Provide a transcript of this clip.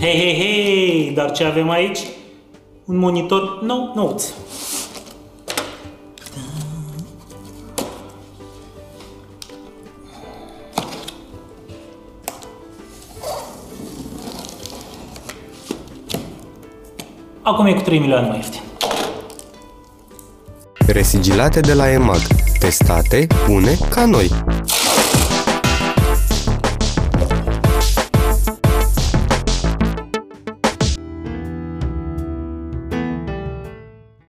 Hei, hei, hei, dar ce avem aici? Un monitor nou, nouț. Acum e cu 3 milioane mai ieftin. Resigilate de la EMAG. Testate, bune ca noi.